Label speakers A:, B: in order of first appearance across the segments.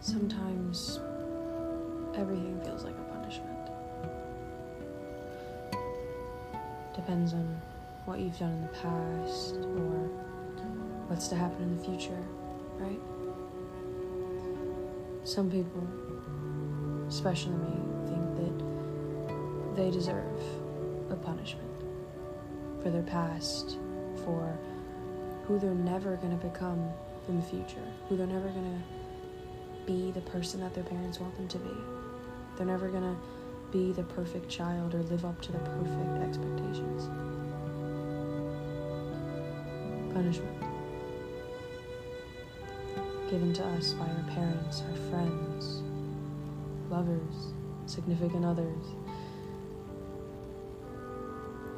A: sometimes everything feels like a punishment. Depends on what you've done in the past or what's to happen in the future, right? Some people, especially me, think that they deserve a punishment for their past, for who they're never going to become in the future, who they're never going to be the person that their parents want them to be. They're never going to be the perfect child or live up to the perfect expectations. Punishment. Given to us by our parents, our friends, lovers, significant others.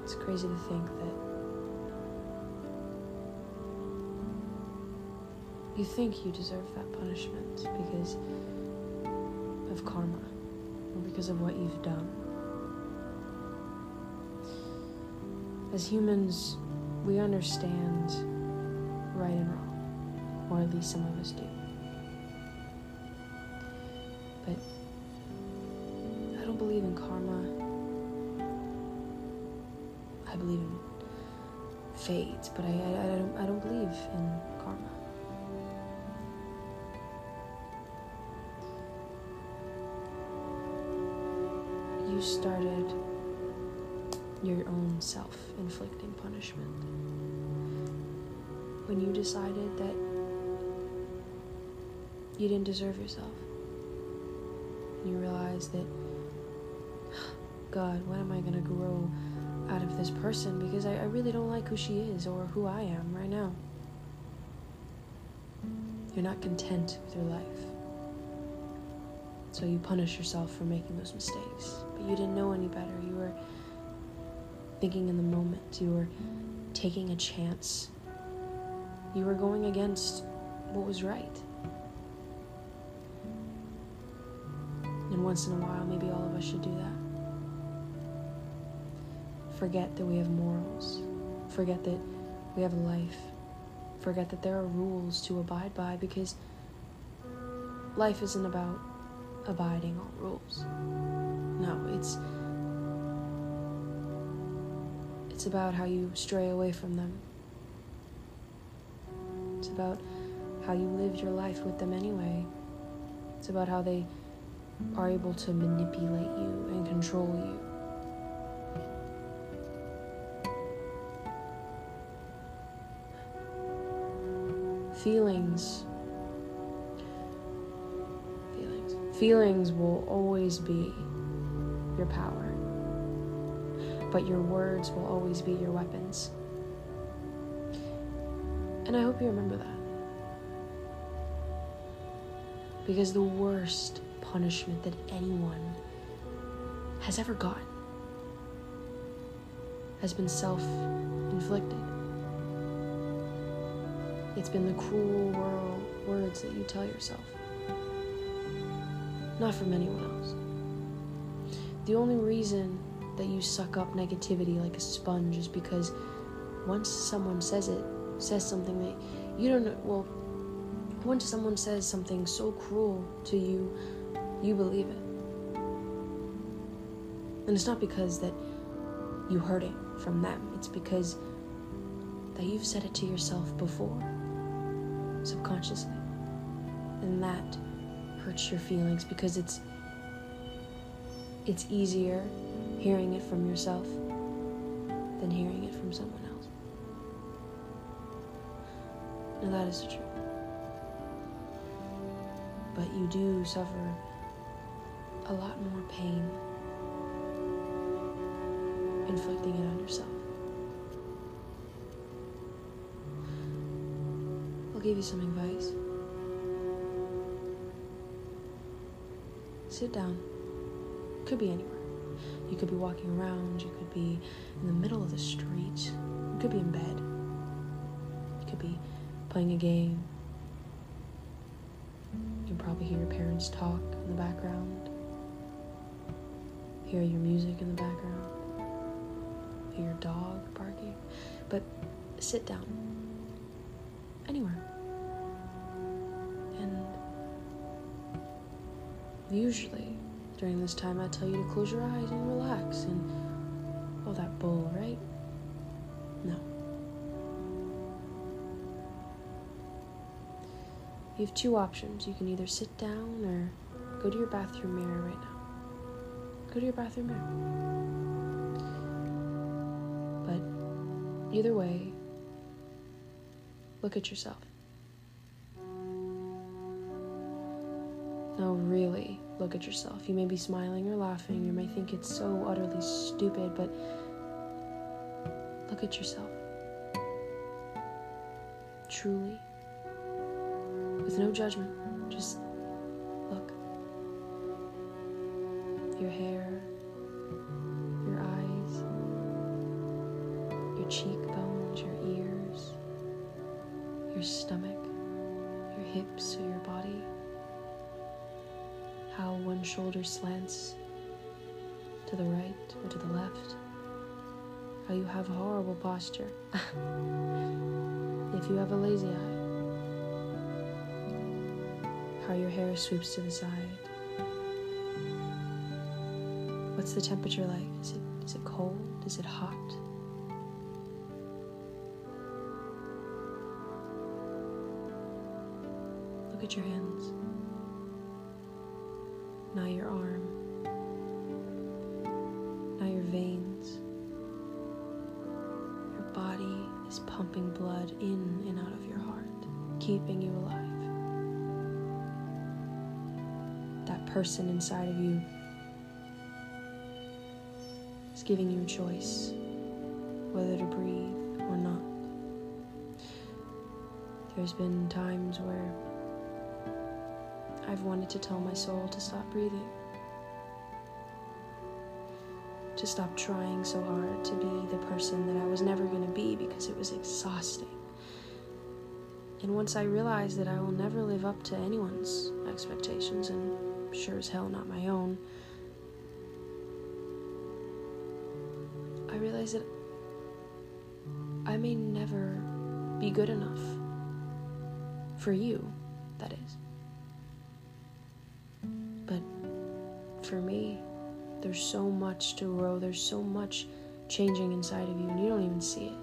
A: It's crazy to think that you think you deserve that punishment because of karma or because of what you've done. As humans, we understand right and wrong, or at least some of us do. But I don't believe in karma. I believe in fate, but I, I, I, don't, I don't believe in karma. Started your own self inflicting punishment. When you decided that you didn't deserve yourself. You realized that, God, when am I going to grow out of this person? Because I, I really don't like who she is or who I am right now. You're not content with your life. So you punish yourself for making those mistakes. But you didn't know any better. You were thinking in the moment. You were taking a chance. You were going against what was right. And once in a while, maybe all of us should do that. Forget that we have morals. Forget that we have a life. Forget that there are rules to abide by because life isn't about abiding all rules. No, it's it's about how you stray away from them. It's about how you lived your life with them anyway. It's about how they are able to manipulate you and control you. Feelings. Feelings. Will always be your power, but your words will always be your weapons. And I hope you remember that. Because the worst punishment that anyone has ever gotten has been self inflicted. It's been the cruel world, words that you tell yourself, not from anyone else. The only reason that you suck up negativity like a sponge is because once someone says it, says something that you don't know, well, once someone says something so cruel to you, you believe it. And it's not because that you heard it from them, it's because that you've said it to yourself before, subconsciously. And that hurts your feelings because it's it's easier hearing it from yourself than hearing it from someone else. And that is the truth. But you do suffer a lot more pain inflicting it on yourself. I'll give you some advice. Sit down. Could be anywhere. You could be walking around, you could be in the middle of the street, you could be in bed, you could be playing a game. You can probably hear your parents talk in the background, hear your music in the background, hear your dog barking. But sit down Usually, during this time, I tell you to close your eyes and relax and all that bull, right? No. You have two options. You can either sit down or go to your bathroom mirror right now. Go to your bathroom mirror. But either way, look at yourself. Now, really look at yourself. You may be smiling or laughing. You may think it's so utterly stupid, but look at yourself. Truly. With no judgment. Just look. Your hair, posture, if you have a lazy eye, how your hair sweeps to the side. What's the temperature like? Is it, is it cold? Is it hot? Look at your hands now your arm, now your veins. Pumping blood in and out of your heart, keeping you alive. That person inside of you is giving you a choice whether to breathe or not. There's been times where I've wanted to tell my soul to stop breathing, to stop trying so hard to be the person that I was never going to be because it was exhausting. And once I realized that I will never live up to anyone's expectations, and sure as hell not my own, I realized that I may never be good enough for you, that is. But for me. There's so much to grow, there's so much changing inside of you, and you don't even see it.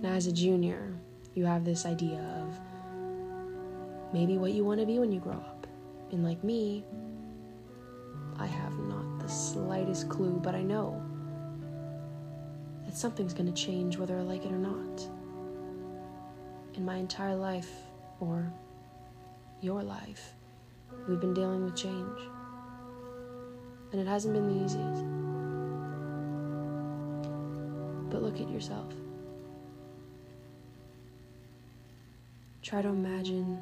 A: Now, as a junior, you have this idea of maybe what you want to be when you grow up. And like me, I have not the slightest clue, but I know that something's going to change whether I like it or not. In my entire life, or your life, We've been dealing with change. And it hasn't been the easiest. But look at yourself. Try to imagine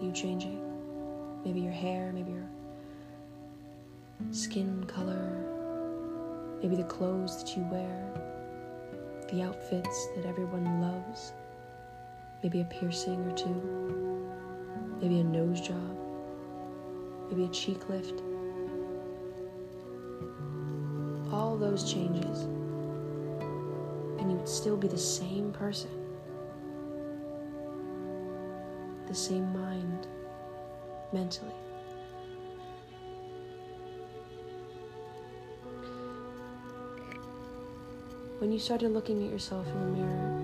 A: you changing. Maybe your hair, maybe your skin color, maybe the clothes that you wear, the outfits that everyone loves, maybe a piercing or two, maybe a nose job maybe a cheek lift. All those changes, and you would still be the same person, the same mind, mentally. When you started looking at yourself in the mirror,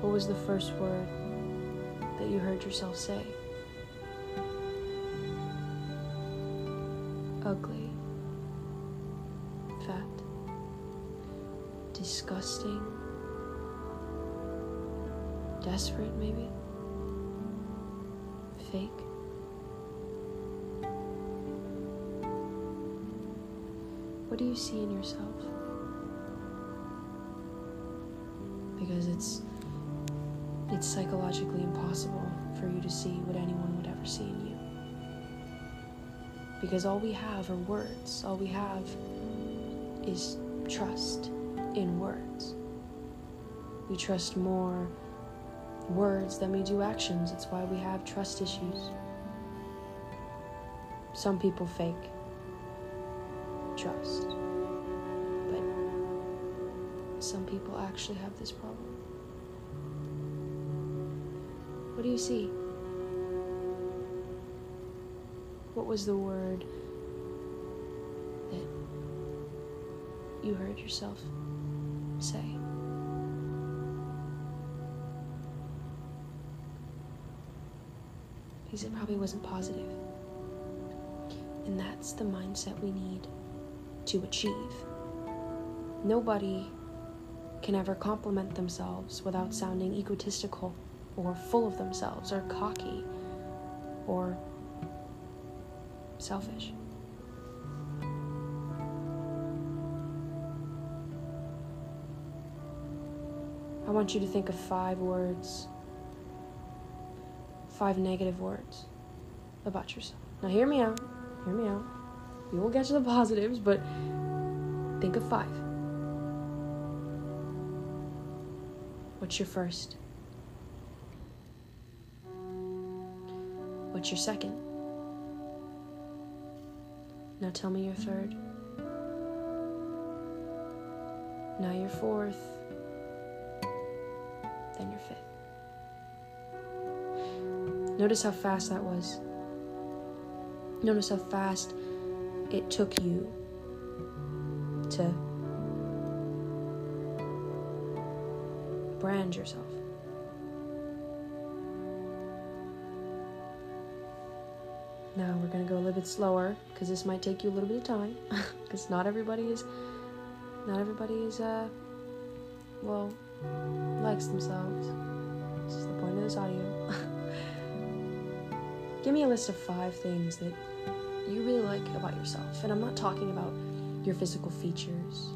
A: what was the first word that you heard yourself say? Ugly, fat, disgusting, desperate, maybe, fake. What do you see in yourself? Because it's it's psychologically impossible for you to see what anyone would ever see in you because all we have are words. All we have is trust in words. We trust more words than we do actions. It's why we have trust issues. Some people fake trust, but some people actually have this problem. What do you see? What was the word that you heard yourself say? Because it probably wasn't positive. And that's the mindset we need to achieve. Nobody can ever compliment themselves without sounding egotistical or full of themselves or cocky or selfish. I want you to think of five words, five negative words about yourself. Now, hear me out. Hear me out. We will get to the positives, but think of five. What's your first? What's your second? Now tell me your third. Now your fourth. Then your fifth. Notice how fast that was. Notice how fast it took you to brand yourself. Now we're gonna go a little bit slower because this might take you a little bit of time because not everybody is not everybody is uh well likes themselves. This is the point of this audio. Give me a list of five things that you really like about yourself. And I'm not talking about your physical features.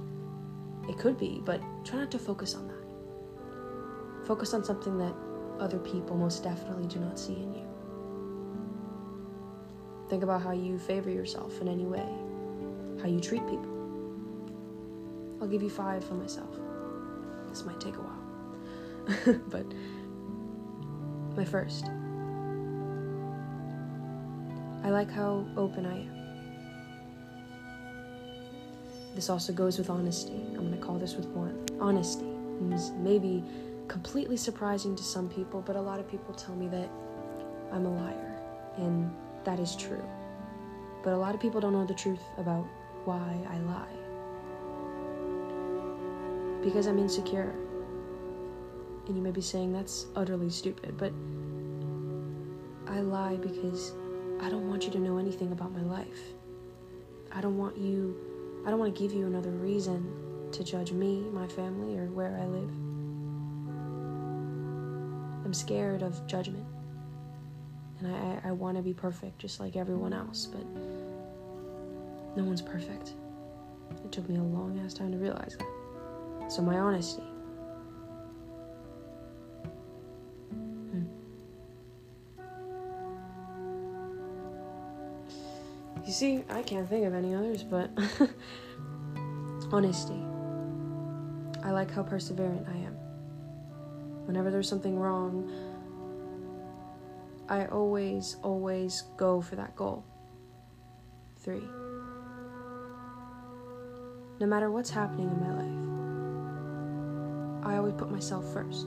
A: It could be, but try not to focus on that. Focus on something that other people most definitely do not see in you. Think about how you favor yourself in any way, how you treat people. I'll give you five for myself. This might take a while. but my first. I like how open I am. This also goes with honesty. I'm going to call this with one. Honesty maybe completely surprising to some people, but a lot of people tell me that I'm a liar, and that is true. But a lot of people don't know the truth about why I lie. Because I'm insecure. And you may be saying that's utterly stupid, but I lie because I don't want you to know anything about my life. I don't want you, I don't want to give you another reason to judge me, my family, or where I live. I'm scared of judgment. And I, I want to be perfect just like everyone else, but no one's perfect. It took me a long ass time to realize that. So, my honesty. Hmm. You see, I can't think of any others, but honesty. I like how perseverant I am. Whenever there's something wrong, I always, always go for that goal. Three. No matter what's happening in my life, I always put myself first.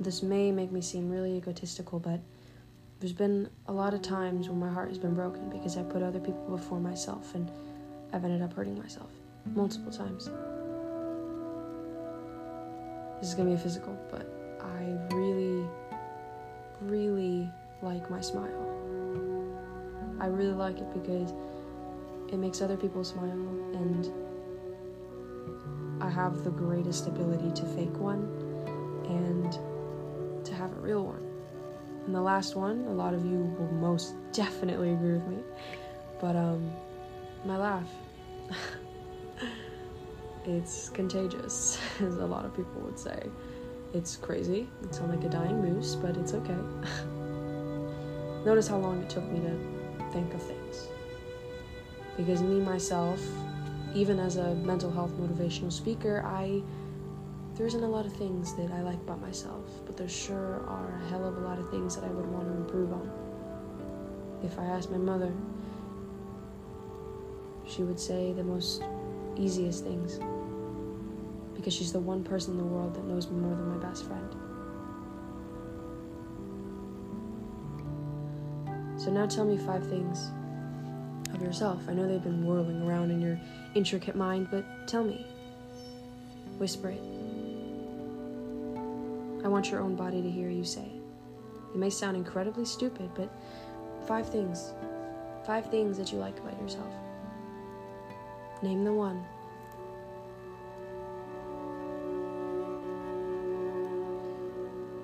A: This may make me seem really egotistical, but there's been a lot of times when my heart has been broken because I put other people before myself and I've ended up hurting myself multiple times. This is gonna be a physical, but I really, really like my smile. I really like it because it makes other people smile, and I have the greatest ability to fake one and to have a real one. And the last one, a lot of you will most definitely agree with me, but um, my laugh. it's contagious, as a lot of people would say. It's crazy. It sounds like a dying moose, but it's okay. Notice how long it took me to think of things. Because me, myself, even as a mental health motivational speaker, I there isn't a lot of things that I like about myself, but there sure are a hell of a lot of things that I would want to improve on. If I asked my mother, she would say the most easiest things because she's the one person in the world that knows me more than my best friend. So now tell me five things of yourself? I know they've been whirling around in your intricate mind, but tell me. Whisper it. I want your own body to hear you say it. It may sound incredibly stupid, but five things. Five things that you like about yourself. Name the one.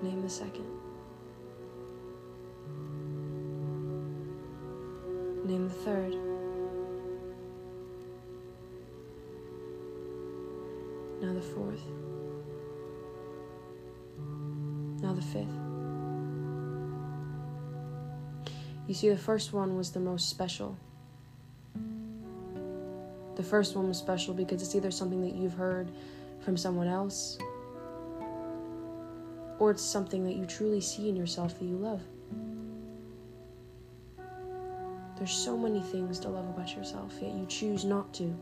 A: Name the second. Name the third. Now the fourth. Now the fifth. You see, the first one was the most special. The first one was special because it's either something that you've heard from someone else or it's something that you truly see in yourself that you love. There's so many things to love about yourself, yet you choose not to.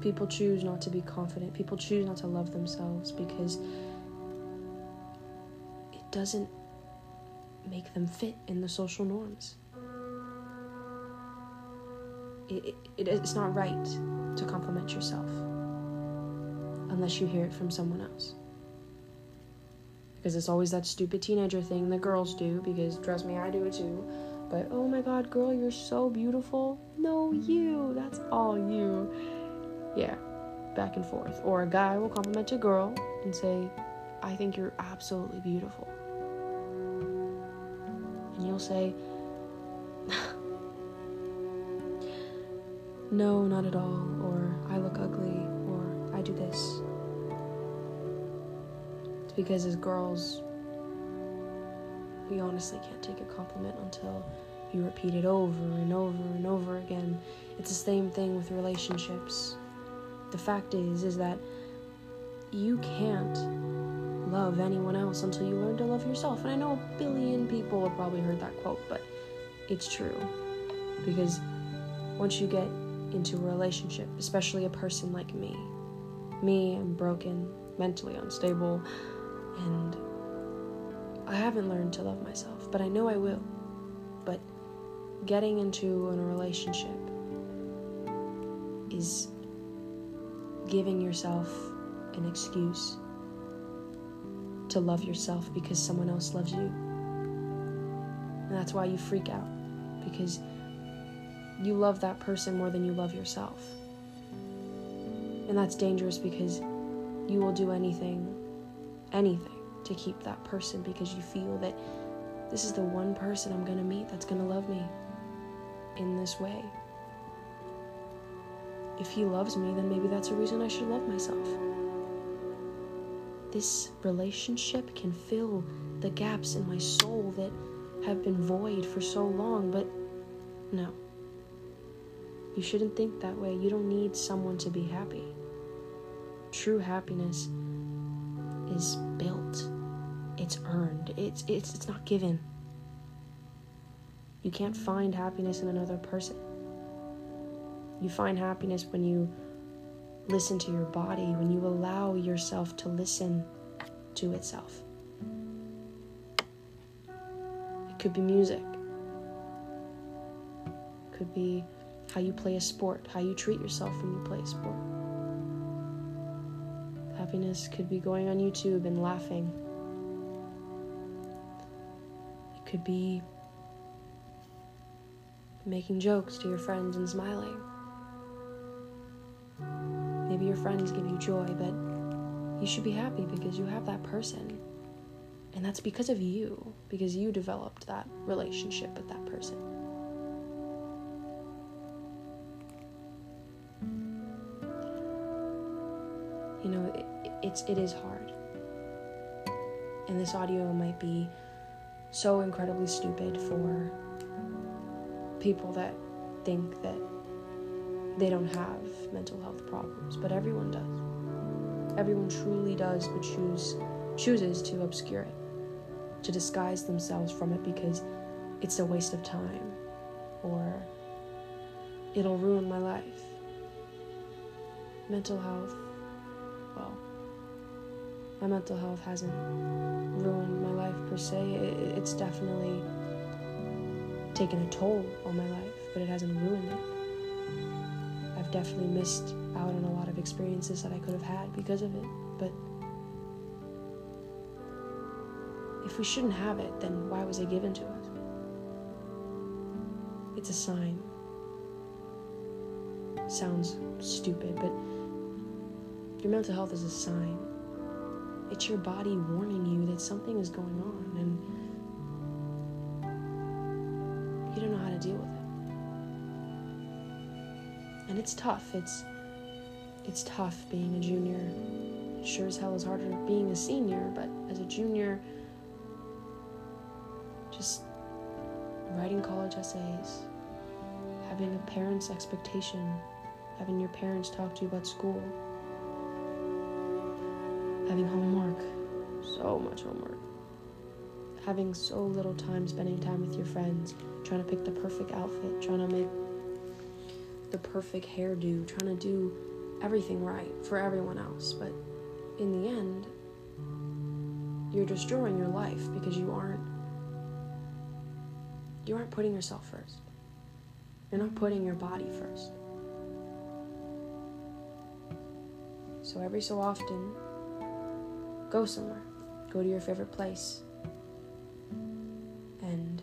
A: People choose not to be confident. People choose not to love themselves because it doesn't make them fit in the social norms. It, it, it's not right to compliment yourself unless you hear it from someone else. Because it's always that stupid teenager thing that girls do, because trust me, I do it too. But oh my god, girl, you're so beautiful. No, you. That's all you. Yeah, back and forth. Or a guy will compliment a girl and say, I think you're absolutely beautiful. And you'll say, No, not at all. Or I look ugly. Or I do this. It's because as girls, we honestly can't take a compliment until you repeat it over and over and over again. It's the same thing with relationships. The fact is is that you can't love anyone else until you learn to love yourself. And I know a billion people have probably heard that quote, but it's true. Because once you get into a relationship, especially a person like me, me, I'm broken, mentally unstable, and I haven't learned to love myself, but I know I will. But getting into a relationship is giving yourself an excuse to love yourself because someone else loves you. And that's why you freak out because you love that person more than you love yourself. And that's dangerous because you will do anything, anything to keep that person because you feel that this is the one person I'm going to meet that's going to love me in this way. If he loves me, then maybe that's a reason I should love myself. This relationship can fill the gaps in my soul that have been void for so long, but no. You shouldn't think that way. You don't need someone to be happy. True happiness is built. It's earned. It's it's it's not given. You can't find happiness in another person. You find happiness when you listen to your body, when you allow yourself to listen to itself. It could be music. It could be how you play a sport, how you treat yourself when you play a sport. Happiness could be going on YouTube and laughing. It could be making jokes to your friends and smiling. Maybe your friends give you joy, but you should be happy because you have that person. And that's because of you, because you developed that relationship with that person. It's it is hard. And this audio might be so incredibly stupid for people that think that they don't have mental health problems, but everyone does. Everyone truly does, but choose chooses to obscure it, to disguise themselves from it because it's a waste of time or it'll ruin my life. Mental health, well, my mental health hasn't ruined my life per se. It's definitely taken a toll on my life, but it hasn't ruined it. I've definitely missed out on a lot of experiences that I could have had because of it, but if we shouldn't have it, then why was it given to us? It's a sign. Sounds stupid, but your mental health is a sign. It's your body warning you that something is going on and you don't know how to deal with it. And it's tough. It's it's tough being a junior. Sure as hell is harder being a senior, but as a junior, just writing college essays, having a parent's expectation, having your parents talk to you about school having homework, so much homework, having so little time spending time with your friends, trying to pick the perfect outfit, trying to make the perfect hairdo, trying to do everything right for everyone else. But in the end, you're destroying your life because you aren't you aren't putting yourself first. You're not putting your body first. So every so often, Go somewhere. Go to your favorite place. And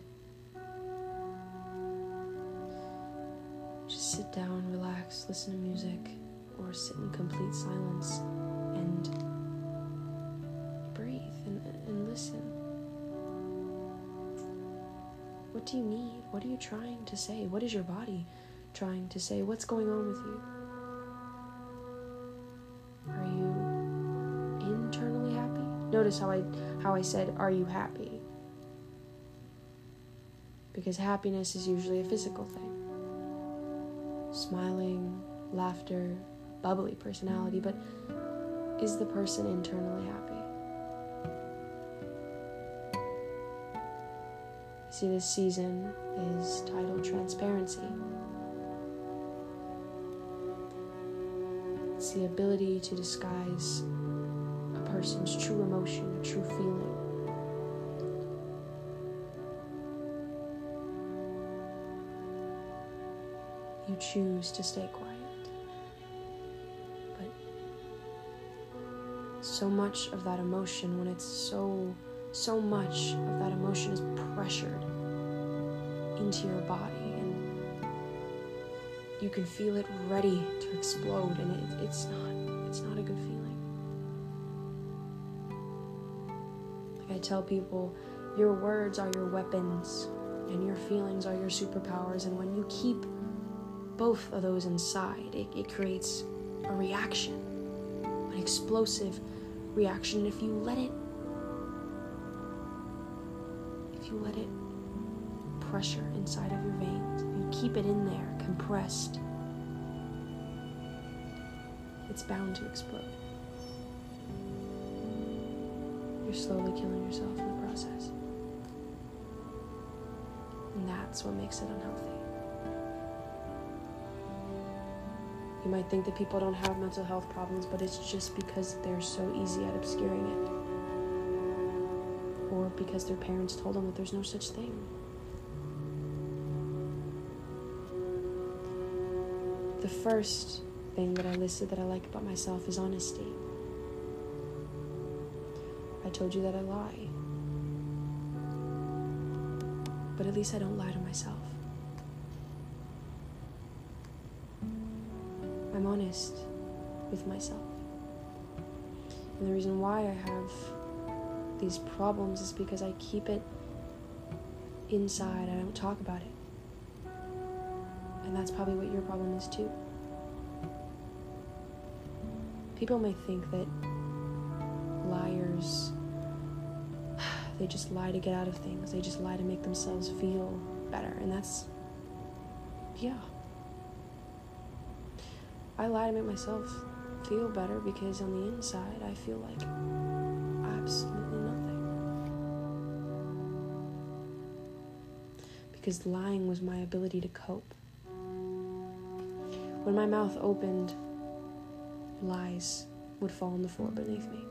A: just sit down, relax, listen to music, or sit in complete silence and breathe and, and listen. What do you need? What are you trying to say? What is your body trying to say? What's going on with you? Notice how I how I said, "Are you happy?" Because happiness is usually a physical thing. Smiling, laughter, bubbly personality, but is the person internally happy? See, this season is titled Transparency. It's the ability to disguise person's true emotion, true feeling. You choose to stay quiet. But so much of that emotion, when it's so, so much of that emotion is pressured into your body and you can feel it ready to explode and it, it's not it's not a good feeling tell people your words are your weapons and your feelings are your superpowers. And when you keep both of those inside, it, it creates a reaction, an explosive reaction. And if you let it, if you let it pressure inside of your veins, you keep it in there, compressed, it's bound to explode you're slowly killing yourself in the process. And that's what makes it unhealthy. You might think that people don't have mental health problems, but it's just because they're so easy at obscuring it. Or because their parents told them that there's no such thing. The first thing that I listed that I like about myself is honesty. I told you that I lie. But at least I don't lie to myself. I'm honest with myself. And the reason why I have these problems is because I keep it inside. I don't talk about it. And that's probably what your problem is too. People may think that liars they just lie to get out of things. They just lie to make themselves feel better. And that's, yeah. I lie to make myself feel better because on the inside I feel like absolutely nothing. Because lying was my ability to cope. When my mouth opened, lies would fall on the floor beneath me.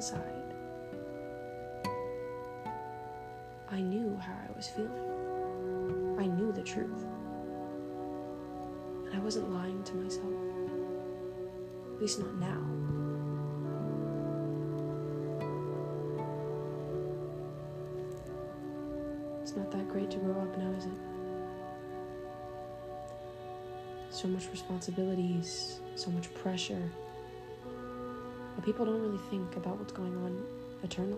A: Inside, I knew how I was feeling. I knew the truth. And I wasn't lying to myself. At least not now. It's not that great to grow up now, is it? So much responsibilities, so much pressure. But people don't really think about what's going on eternally.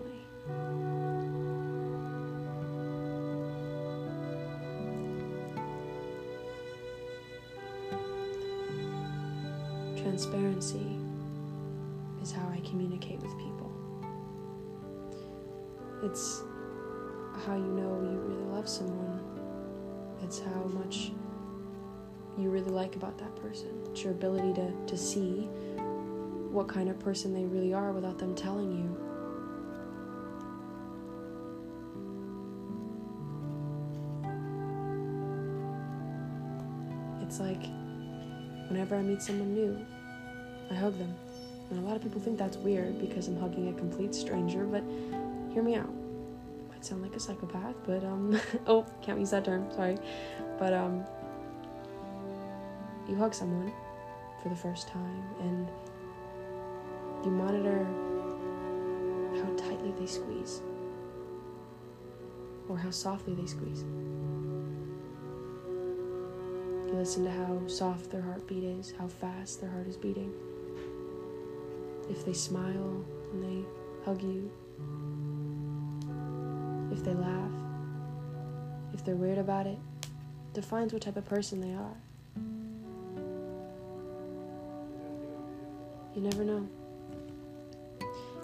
A: Transparency is how I communicate with people. It's how you know you really love someone. It's how much you really like about that person. It's your ability to, to see what kind of person they really are without them telling you. It's like whenever I meet someone new, I hug them. And a lot of people think that's weird because I'm hugging a complete stranger, but hear me out. Might sound like a psychopath, but um oh, can't use that term, sorry. But um you hug someone for the first time and you monitor how tightly they squeeze or how softly they squeeze. You listen to how soft their heartbeat is, how fast their heart is beating. If they smile and they hug you, if they laugh, if they're weird about it, defines what type of person they are. You never know.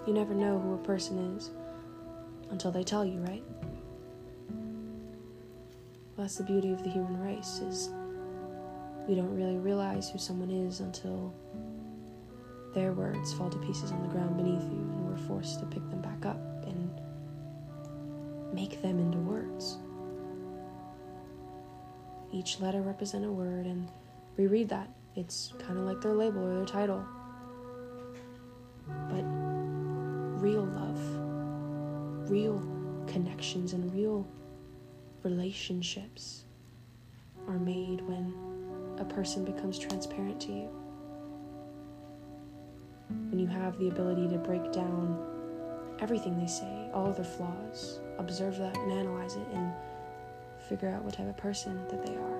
A: You never know who a person is until they tell you, right? Well, that's the beauty of the human race is we don't really realize who someone is until their words fall to pieces on the ground beneath you and we're forced to pick them back up and make them into words. Each letter represent a word and reread that. It's kind of like their label or their title. But real love, real connections, and real relationships are made when a person becomes transparent to you. When you have the ability to break down everything they say, all their flaws, observe that and analyze it, and figure out what type of person that they are.